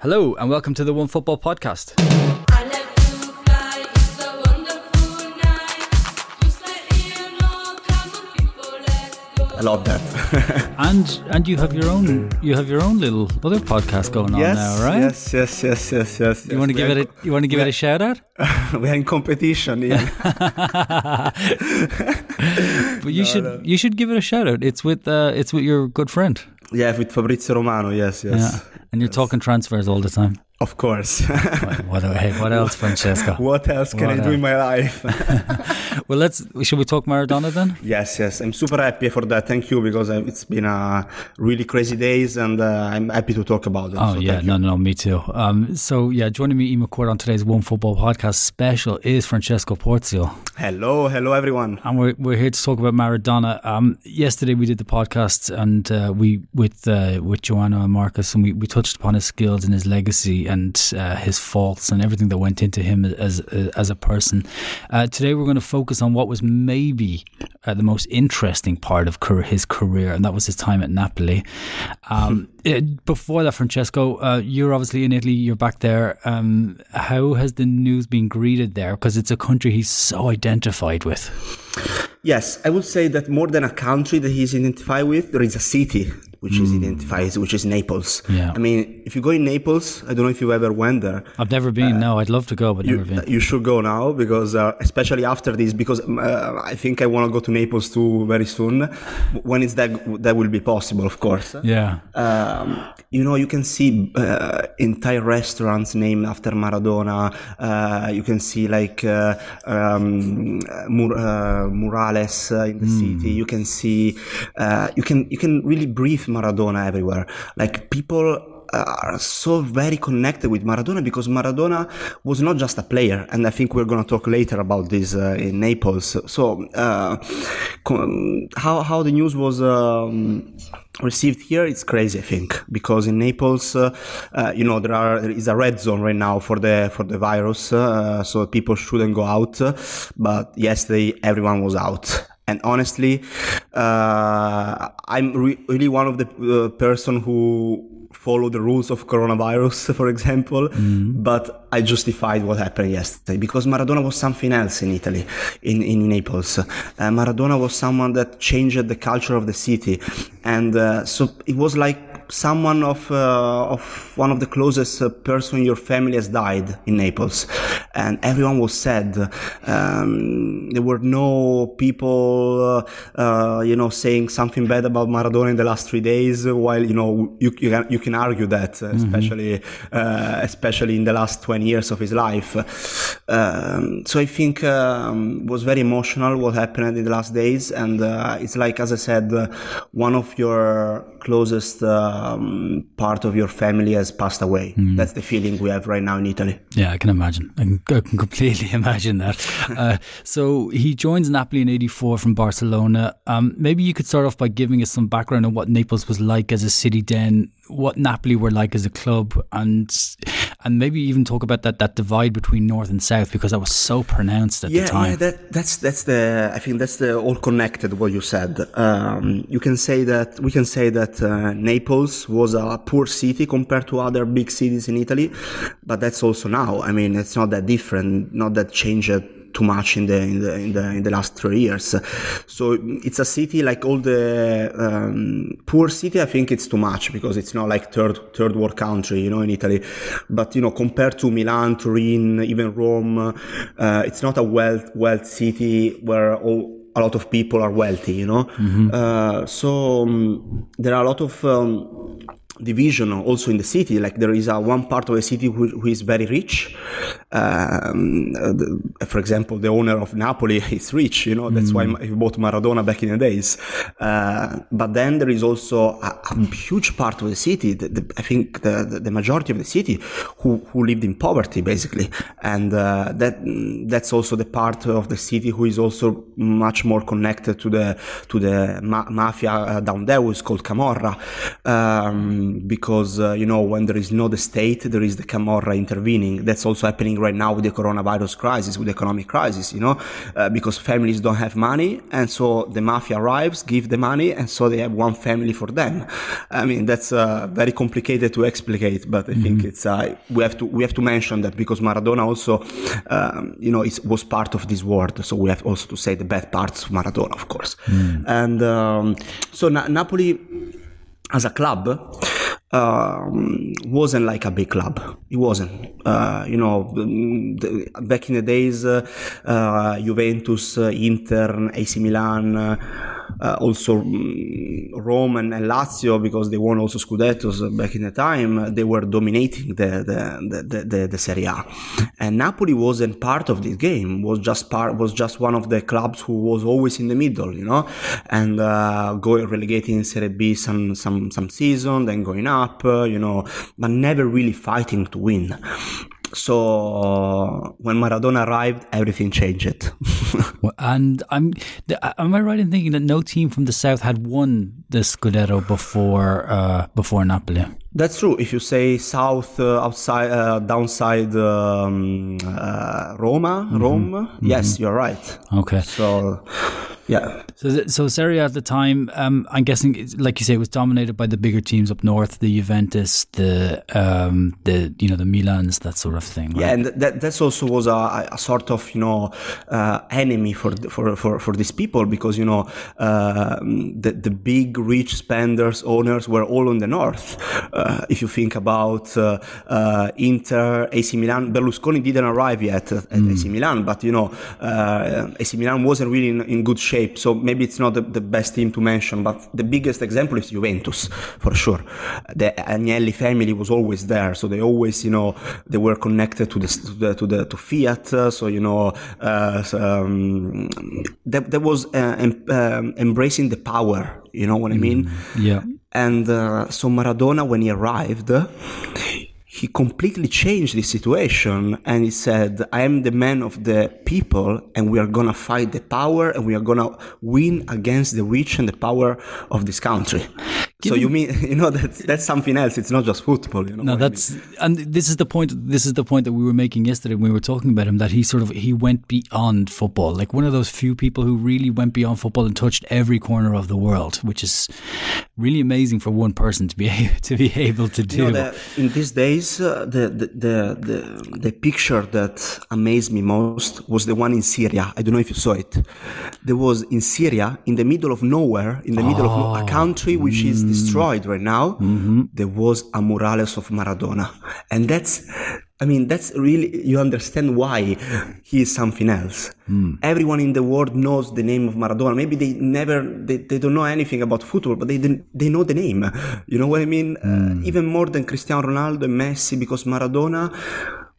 Hello, and welcome to the OneFootball Podcast. I love fly, it's a wonderful night. Just like Leonor, come on people, let's go. I love that. And and you have your own you have your own little other podcast going on yes, now, right? yes, yes, yes, yes, yes. You want to give it a you want to give it a shout out? we are in competition. Yeah. But you should you should give it a shout out. It's with uh, it's with your good friend. Yeah, with Fabrizio Romano. Yes, yes. Yeah. And you're talking transfers all the time. Of course. What hey, what else, Francesco? what else can What I do in my life? Well, let's should we talk Maradona then? yes, yes. I'm super happy for that. Thank you because uh, it's been a really crazy days, and uh, I'm happy to talk about it. Oh so yeah, no, no, me too. Um, so yeah, joining me, Ian McCourt, on today's OneFootball Podcast special is Francesco Porzio. Hello, hello, everyone. and we're, we're here to talk about Maradona. Um, yesterday we did the podcast and uh, we with uh, with Joanna and Marcus and we, we touched upon his skills and his legacy and uh, his faults and everything that went into him as as a person. Uh, today we're going to focus on what was maybe uh, the most interesting part of his career, and that was his time at Napoli. Um, eh, before that, Francesco, uh, you're obviously in Italy. You're back there. Um, how has the news been greeted there? Because it's a country he's so identified with. Yes, I would say that more than a country that he's identified with, there is a city which is identifies, which is Naples. Hmm. Yeah. I mean, if you go in Naples, I don't know if you ever went there. I've never been. no, I'd love to go, but You, never been. you should go now because, uh, especially after this, because uh, I think I want to go to Naples too very soon. When it's that that will be possible, of course. Yeah. Um, you know, you can see uh, entire restaurants named after Maradona. Uh, you can see like uh, um, mur- uh, murales uh, in the city. You can see, uh, you can you can really breathe Maradona everywhere. Like people are so very connected with Maradona because Maradona was not just a player, and I think we're going to talk later about this uh, in Naples. So, uh, how how the news was. Um, received here it's crazy i think because in naples uh, uh, you know there are there is a red zone right now for the for the virus uh, so people shouldn't go out but yesterday everyone was out and honestly uh, i'm re- really one of the uh, person who follow the rules of coronavirus for example but i justified what happened yesterday because maradona was something else in italy in, in naples. Uh, maradona was someone that changed the culture of the city and uh, so it was like someone of uh, of one of the closest uh, person in your family has died in Naples, and everyone was sad. Um, there were no people, uh, uh, you know, saying something bad about Maradona in the last three days. While you know you you can, you can argue that, uh, especially uh, especially in the last twenty years of his life. Um, so I think um, was very emotional what happened in the last days, and uh, it's like as I said, one of your closest um, part of your family has passed away. That's the feeling we have right now in Italy. Yeah, I can imagine. I can, I can completely imagine that. Uh, so he joins Napoli in '84 from Barcelona. Um, maybe you could start off by giving us some background on what Naples was like as a city then, what Napoli were like as a club, and and maybe even talk about that that divide between north and south because that was so pronounced at yeah, the time. yeah, that, that's that's the. I think that's the all connected. What you said. Um, you can say that we can say that uh, Naples was a poor city compared to other big cities in Italy, but that's also now. I mean, it's not that different. Not that changed too much in the in the in the, in the last three years. So it's a city like all the um, poor city. I think it's too much because it's not like third third world country, you know, in Italy. But you know, compared to Milan, Turin, even Rome, uh, it's not a wealth wealth city where all a lot of people are wealthy, you know. Uh, so um, there are a lot of um, division also in the city. Like there is a one part of the city who, who is very rich. Um, the- for example, the owner of Napoli is rich. You know that's why he bought Maradona back in the days. Uh, but then there is also a, a huge part of the city. The, the, I think the, the the majority of the city who who lived in poverty basically, and uh, that that's also the part of the city who is also much more connected to the to the ma- mafia uh, down there, who is called Camorra. Um, um, because uh, you know when there is no the state, there is the Camorra intervening. That's also happening right now with the coronavirus crisis, with the economic crisis. You know, uh, because families don't have money, and so the mafia arrives, give the money, and so they have one family for them. I mean, that's uh, very complicated to explicate, but I think it's uh, we have to we have to mention that because Maradona also, um, you know, it was part of this world, so we have also to say the bad parts of Maradona, of course. And um, so Na- Napoli, as a club, um, wasn't like a big club. It wasn't. Uh, you know, the, back in the days, uh, uh, Juventus, uh, Inter, AC Milan, uh, also mm, Rome and, and Lazio, because they won also Scudettos back in the time, they were dominating the the, the, the, the, Serie A. And Napoli wasn't part of this game. Was just part. Was just one of the clubs who was always in the middle. You know, and uh, going relegating in Serie B some some some season, then going up. Uh, you know, but never really fighting to win. So when Maradona arrived, everything changed. And I'm, am I right in thinking that no team from the south had won the Scudetto before uh, before Napoli? That's true. If you say south, uh, outside, uh, downside um, uh, Roma, Rome, yes, you're right. Okay. So, yeah. So, so Serie at the time, um, I'm guessing, like you say, it was dominated by the bigger teams up north, the Juventus, the um, the you know the Milans, that sort of thing. right? Yeah, and that that's also was a, a sort of you know uh, enemy for, for for for these people because you know uh, the the big rich spenders owners were all on the north. Uh, if you think about uh, uh, Inter, AC Milan, Berlusconi didn't arrive yet at, at AC Milan, but you know uh, AC Milan wasn't really in, in good shape, so maybe it's not the, the best team to mention. But the biggest example is Juventus for sure. The Agnelli family was always there, so they always you know they were connected to the to the to, the, to Fiat. uh, So you know, uh, um, that that was uh, um, embracing the power. You know what I mean? Yeah. And uh, so Maradona, when he arrived, he completely changed the situation and he said, I am the man of the people and we are gonna fight the power and we are gonna win against the rich and the power of this country. So you mean, you know, that's, that's something else. It's not just football, you know. No, what I mean? that's and this is the point. This is the point that we were making yesterday when we were talking about him. That he sort of he went beyond football, like one of those few people who really went beyond football and touched every corner of the world, which is really amazing for one person to be to be able to do. You know, the, in these days, uh, the, the, the, the, the picture that amazed me most was the one in Syria. I don't know if you saw it. There was in Syria, in the middle of nowhere, in the middle of no- a country which is destroyed right now, mm-hmm. there was a Morales of Maradona. And that's, I mean, that's really, you understand why he is something else. Hmm. Everyone in the world knows the name of Maradona. Maybe they never, they, they don't know anything about football, but they, didn't- they know the name. You know what I mean? Uh, hmm. even more than Cristiano Ronaldo and Messi, because Maradona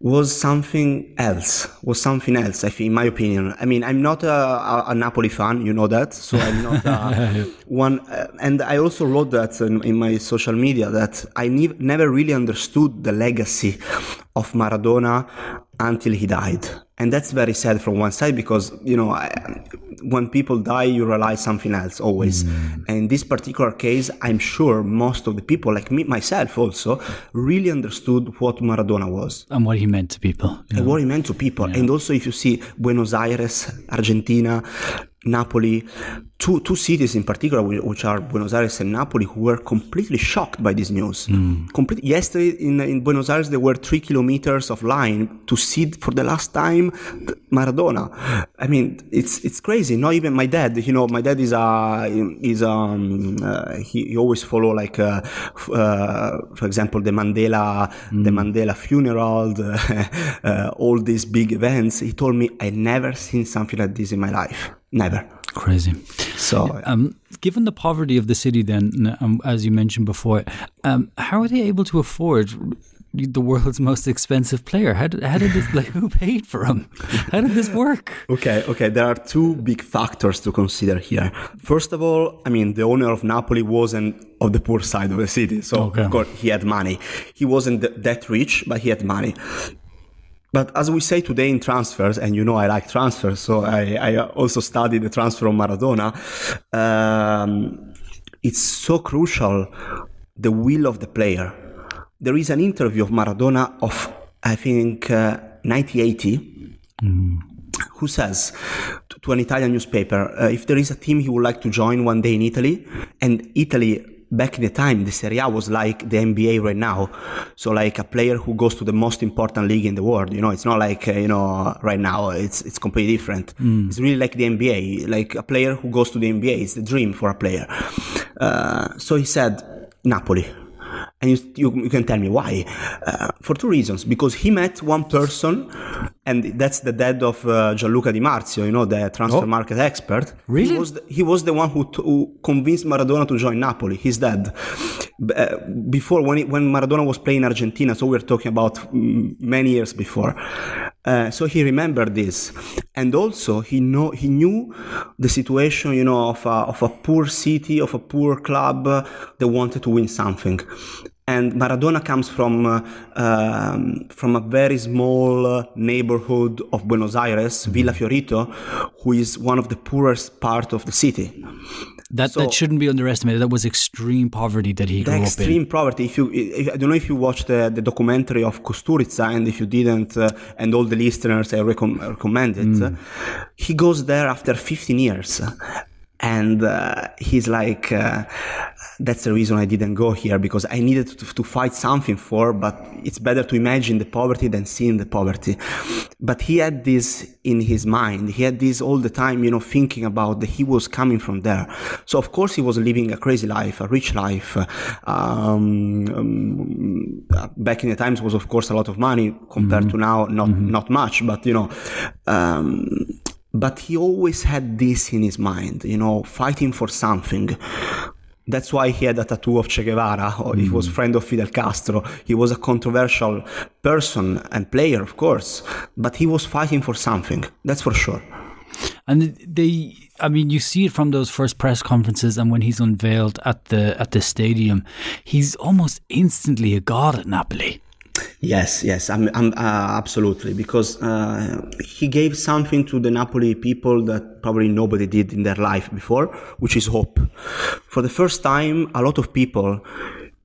was something else, was something else, I think, in my opinion. I mean, I'm not a, a, a Napoli fan, you know that, so I'm not uh, one. Uh, and I also wrote that in, in my social media that I ne- never really understood the legacy of Maradona until he died. And that's very sad from one side because, you know, I, when people die, you realize something else always. Mm. And in this particular case, I'm sure most of the people, like me, myself also, really understood what Maradona was and what he meant to people. and what he meant to people. And also, if you see Buenos Aires, Argentina, Napoli, two two cities in particular, which are Buenos Aires and Napoli, who were completely shocked by this news. Complete, yesterday in in Buenos Aires, there were three kilometers of line to see for the last time Maradona. I mean, it's it's crazy. Not even my dad. You know, my dad is a is um uh, he, he always follow like uh, f- uh, for example the Mandela the Mandela funeral, the, uh, all these big events. He told me I never seen something like this in my life. Never. Crazy. So Um, given the poverty of the city, then, um, as you mentioned before, um, how are they able to afford the world's most expensive player? How did, how did this, like, who paid for him? How did this work? Okay, okay. There are two big factors to consider here. First of all, I mean, the owner of Napoli wasn't of the poor side of the city, so Okay. of course he had money. He wasn't that rich, but he had money. But as we say today in transfers, and you know I like transfers, so I, I also studied the transfer of Maradona. Um, it's so crucial the will of the player. There is an interview of Maradona of, I think, uh, 1980, who says to, to an Italian newspaper, uh, if there is a team he would like to join one day in Italy, and Italy back in the time, the Serie A was like the NBA right now. So like a player who goes to the most important league in the world, you know, it's not like, uh, you know, right now, it's, it's completely different. It's really like the NBA, like a player who goes to the NBA. It's the dream for a player. Uh, so he said, Napoli. And you, you, you can tell me why. Uh, for two reasons. Because he met one person, and that's the dad of uh, Gianluca Di Marzio, you know, the transfer Oh. market expert. Really? He was the, he was the one who, t- who convinced Maradona to join Napoli. His dad. B- uh, before, when, he, when Maradona was playing in Argentina, so we're talking about mm, many years before. Uh, so he remembered this, and also he know he knew the situation, you know, of a, of a poor city, of a poor club uh, that wanted to win something. And Maradona comes from uh, um, from a very small neighborhood of Buenos Aires, Villa Fiorito, who is one of the poorest part of the city. That So- that shouldn't be underestimated. That was extreme poverty that he grew up in. extreme poverty. If you, if, I don't know if you watched the, the documentary of Kusturica, and if you didn't, uh, and all the listeners, I recomm- recommend it. uh, he goes there after 15 years, and uh, he's like, uh, "That's the reason I didn't go here because I needed to, to fight something for. But it's better to imagine the poverty than seeing the poverty." But he had this in his mind. He had this all the time, you know, thinking about that he was coming from there. So of course he was living a crazy life, a rich life. Um, um, back in the times was of course a lot of money compared to now, not not much, but you know. Um, but he always had this in his mind, you know, fighting for something. That's why he had a tattoo of Che Guevara, or he was mm. friend of Fidel Castro. He was a controversial person and player, of course, but he was fighting for something. That's for sure. And they, I mean, you see it from those first press conferences, and when he's unveiled at the at the stadium, he's almost instantly a god at Napoli. Yes, yes, I'm, I'm uh, absolutely because uh, he gave something to the Napoli people that probably nobody did in their life before, which is hope. For the first time, a lot of people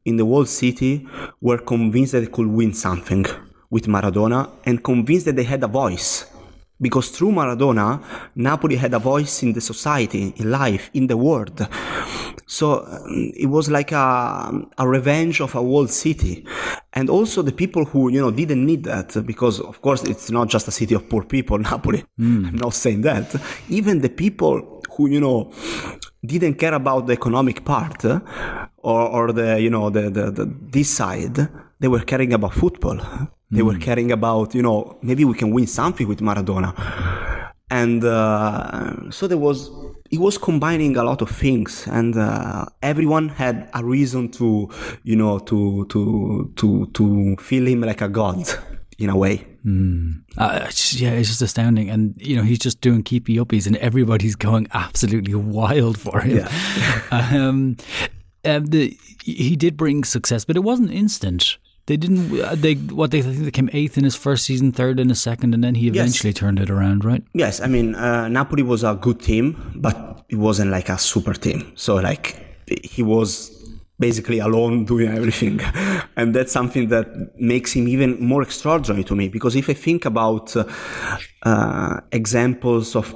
in the whole city were convinced that they could win something with Maradona and convinced that they had a voice. Because through Maradona, Napoli had a voice in the society, in life, in the world. So um, it was like a, a revenge of a whole city. And also the people who, you know, didn't need that because of course it's not just a city of poor people, Napoli. I'm not saying that. Even the people who, you know, didn't care about the economic part uh, or, or the, you know, the, the, the, this side, they were caring about football. They were caring about, you know, maybe we can win something with Maradona. And uh, so there was, he was combining a lot of things, and uh, everyone had a reason to, you know, to to to to feel him like a god in a way. Uh, it's just- yeah, it's just astounding, and you know he's just doing keepy uppies, and everybody's going absolutely wild for him. um, um, the, he did bring success, but it wasn't instant. They didn't. uh, They what they I think they came eighth in his first season, third in his second, and then he eventually turned it around. Right? Yes, I mean uh, Napoli was a good team, but it wasn't like a super team. So like he was basically alone doing everything, and that's something that makes him even more extraordinary to me. Because if I think about uh, uh, examples of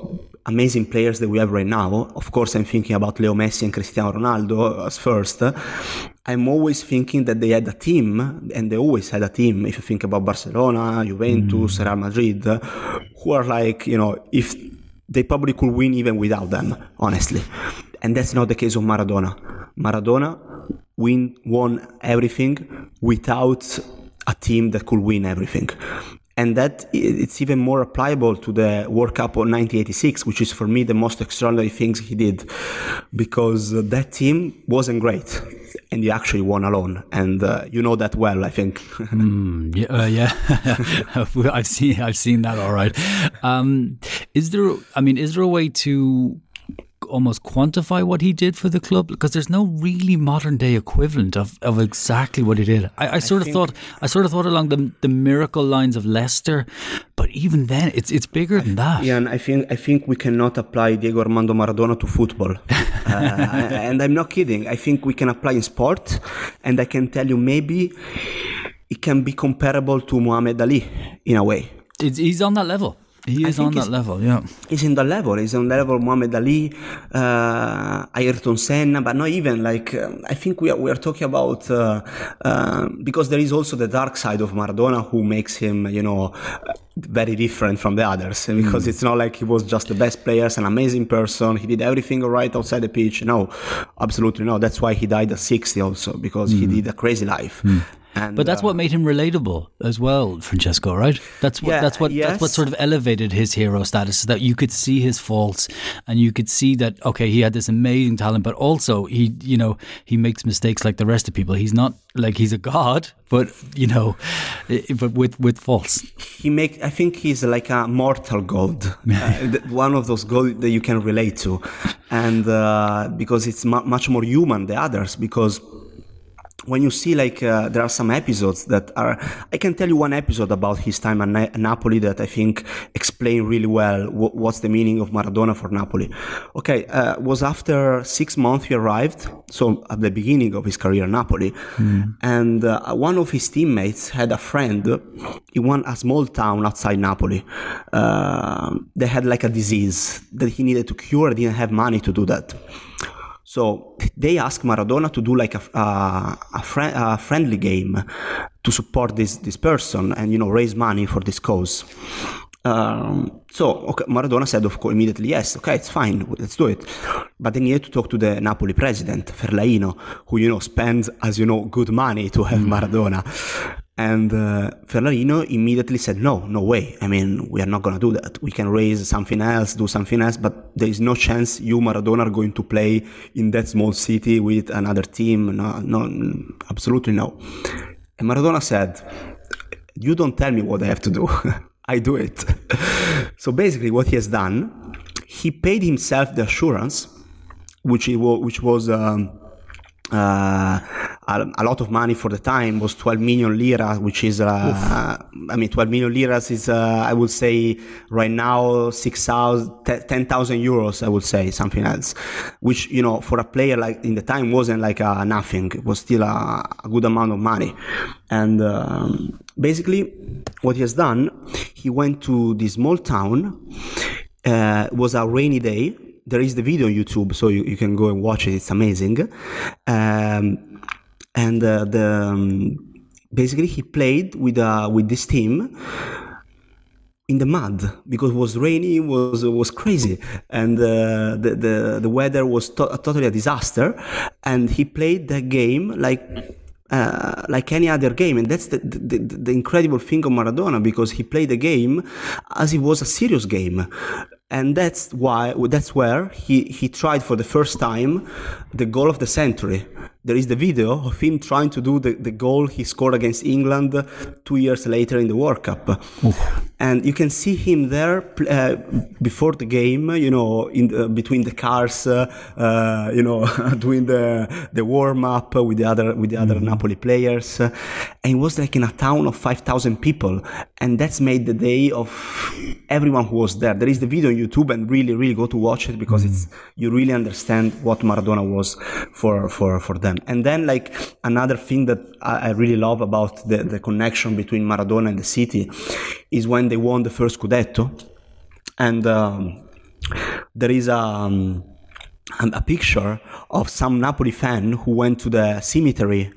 amazing players that we have right now, of course I'm thinking about Leo Messi and Cristiano Ronaldo as first. I'm always thinking that they had a team, and they always had a team. If you think about Barcelona, Juventus, mm. Real Madrid, who are like, you know, if they probably could win even without them, honestly. And that's not the case of Maradona. Maradona win won everything without a team that could win everything. And that it's even more applicable to the World Cup of 1986, which is for me the most extraordinary things he did, because uh, that team wasn't great, and he actually won alone, and uh, you know that well, I think. Mm, yeah, uh, yeah. I've seen I've seen that. All right. Um, is there? I mean, is there a way to almost quantify what he did for the club because there's no really modern day equivalent of, of exactly what he did. I, I sort of thought I sort of thought along the the miracle lines of Leicester, but even then, it's it's bigger than that. Yeah, and I think I think we cannot apply Diego Armando Maradona to football, uh, and I'm not kidding. I think we can apply in sport, and I can tell you maybe it can be comparable to Muhammad Ali in a way. It's, he's on that level. He is on that level. Yeah. He's in the level. He's on the level Muhammad Ali, uh, Ayrton Senna, but not even like um, I think we are we are talking about uh, uh, because there is also the dark side of Maradona who makes him you know uh, very different from the others because it's not like he was just the best player, an amazing person. He did everything right outside the pitch. No, absolutely no. That's why he died at 60 also because he did a crazy life. And, But that's uh, what made him relatable as well, Francesco. Right? That's what Yeah, that's what that's what sort of elevated his hero status. Is that you could see his faults, and you could see that okay, he had this amazing talent, but also he, you know, he makes mistakes like the rest of people. He's not like he's a god, but you know, but with with faults. he make i think he's like a mortal god uh, one of those gods that you can relate to and uh, because it's mu- much more human than others because when you see like uh, there are some episodes that are i can tell you one episode about his time at Na- napoli that i think explain really well wh- what's the meaning of maradona for napoli. Okay uh, was after six months he arrived so at the beginning of his career napoli. And uh, one of his teammates had a friend in one a small town outside napoli. Uh, they had like a disease that he needed to cure didn't have money to do that so they asked Maradona to do like a, a, a, a friendly game to support this, this person and, you know, raise money for this cause. Um, so okay, Maradona said, of course, immediately, yes, okay, it's fine, let's do it. But then he had to talk to the Napoli president, Ferlaino, who, you know, spends, as you know, good money to have Maradona. And uh, Ferlaino immediately said, no, no way. I mean, we are not going to do that. We can raise something else, do something else, but there is no chance you, Maradona, are going to play in that small city with another team. No, no, absolutely no. And Maradona said, you don't tell me what I have to do. I do it. so basically, what he has done, he paid himself the assurance, which he which was um, uh, a, lot of money for the time, was 12 million lira, which is, uh, I mean, 12 million liras is, uh, I would say, right now, 6,000, 10,000 euros, I would say, something else, which, you know, for a player like in the time wasn't like uh, nothing. It was still a, a good amount of money. And um, basically, what he has done, he went to this small town. Uh, it was a rainy day. There is the video on YouTube, so you, you can go and watch it. It's amazing. Um, and uh, the um, basically he played with uh, with this team in the mud because it was rainy, it was it was crazy, and uh, the, the the weather was to- totally a disaster. And he played the game like uh, like any other game, and that's the, the the the incredible thing of Maradona because he played the game as it was a serious game. And that's why that's where he, he tried for the first time the goal of the century. There is the video of him trying to do the, the goal he scored against England two years later in the World Cup. And you can see him there uh, before the game, you know, in the, between the cars, uh, uh, you know, doing the the warm up with the other with the other Napoli players. and it was like in a town of five thousand people, and that's made the day of everyone who was there. There is the video on YouTube, and really, really go to watch it because it's you really understand what Maradona was for for for them. And then like another thing that I, I really love about the the connection between Maradona and the city is when they won the first Scudetto, and um, there is a. Um, a picture of some Napoli fan who went to the cemetery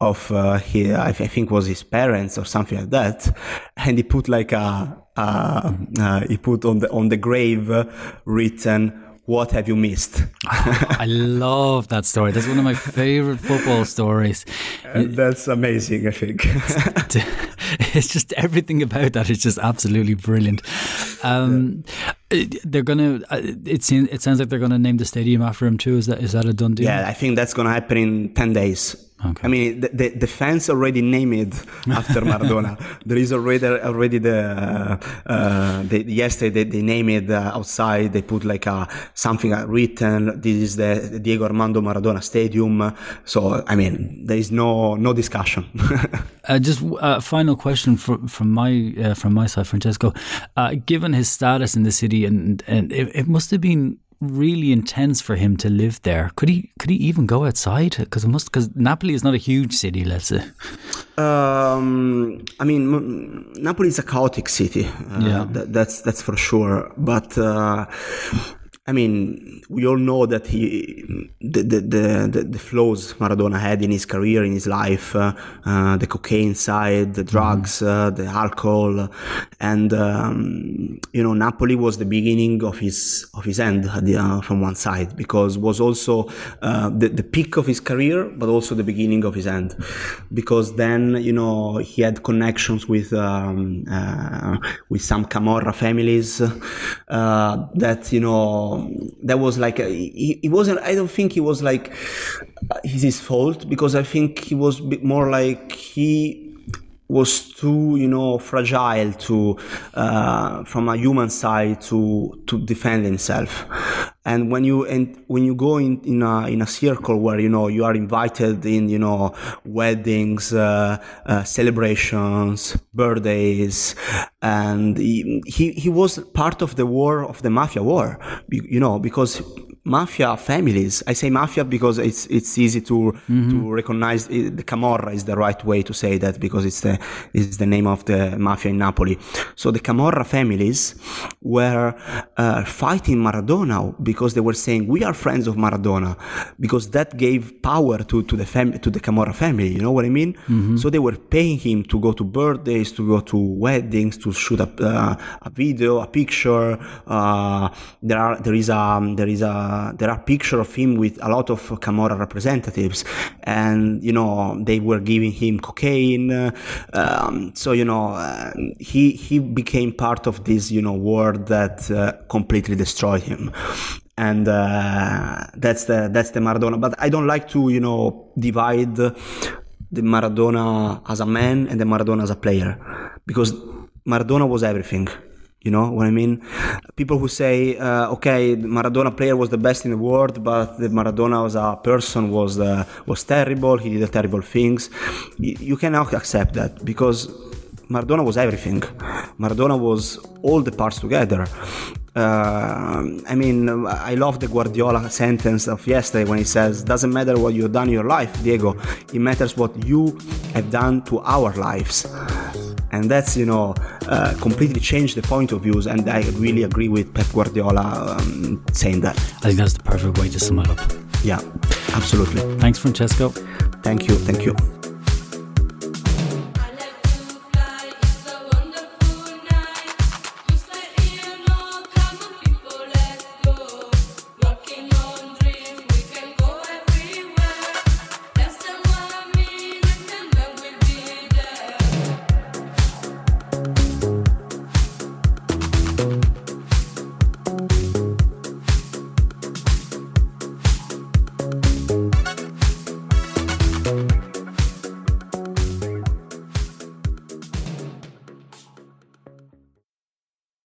of uh, th- I think was his parents or something like that, and he put like a, a uh, he put on the on the grave uh, written "What have you missed?" I love that story. That's one of my favorite football stories. And that's amazing, I think. it's just everything about that is just absolutely brilliant. Um, it- They're gonna. uh, It seems. It sounds like they're gonna name the stadium after him too. Is that is that a done deal? yeah, I think that's gonna happen in ten days. Okay. I mean, the, the, the fans already named it after Maradona. there is already already the, uh, uh, the yesterday they, they name it uh, outside. They put like a something uh, written. This is the Diego Armando Maradona Stadium. So I mean, there is no no discussion. Uh, just a final question from from my uh, from my side, Francesco. Uh, given his status in the city, and and it, it must have been really intense for him to live there. Could he could he even go outside? Because must because Napoli is not a huge city. Let's say. Um, I mean, m- Napoli is a chaotic city. Uh, Yeah. that, that's that's for sure. But uh, I mean, we all know that he the the, the the flows Maradona had in his career, in his life, uh, uh, the cocaine side, the drugs, uh, the alcohol, and um, you know, Napoli was the beginning of his of his end the, uh, from one side because was also uh, the the peak of his career, but also the beginning of his end, because then you know he had connections with um, uh, with some Camorra families uh, that you know that was like a, he, he wasn't. I don't think he was like uh, his fault because I think he was more like he was too you know fragile to uh, from a human side to to defend himself. And when you and when you go in in a in a circle where you know you are invited in you know weddings uh, uh, celebrations birthdays and he, he he was part of the war of the mafia war you know because mafia families. I say mafia because it's it's easy to to recognize it, the Camorra is the right way to say that because it's the is the name of the mafia in Napoli. So the Camorra families were uh, fighting Maradona because they were saying we are friends of Maradona because that gave power to to the fam- to the Camorra family. You know what I mean? So they were paying him to go to birthdays, to go to weddings, to shoot a, uh, a video, a picture. Uh, there are there is a there is a there are pictures of him with a lot of Camorra representatives, and you know they were giving him cocaine. uh, um, so you know uh, he he became part of this you know war that uh, completely destroyed him and uh, that's the that's the Maradona. But I don't like to you know divide the Maradona as a man and the Maradona as a player because Maradona was everything. You know what I mean? People who say, uh, "Okay, the Maradona player was the best in the world, but the Maradona as a person was uh, was terrible. He did terrible things." You cannot accept that because Maradona was everything. Maradona was all the parts together. Uh, I mean, I love the Guardiola sentence of yesterday when he says, "Doesn't matter what you've done in your life, Diego. It matters what you have done to our lives." And that's you know uh, completely changed the point of views. And I really agree with Pep Guardiola um, saying that. I think that's the perfect way to sum it up. Yeah, absolutely. Thanks, Francesco. Thank you. Thank you.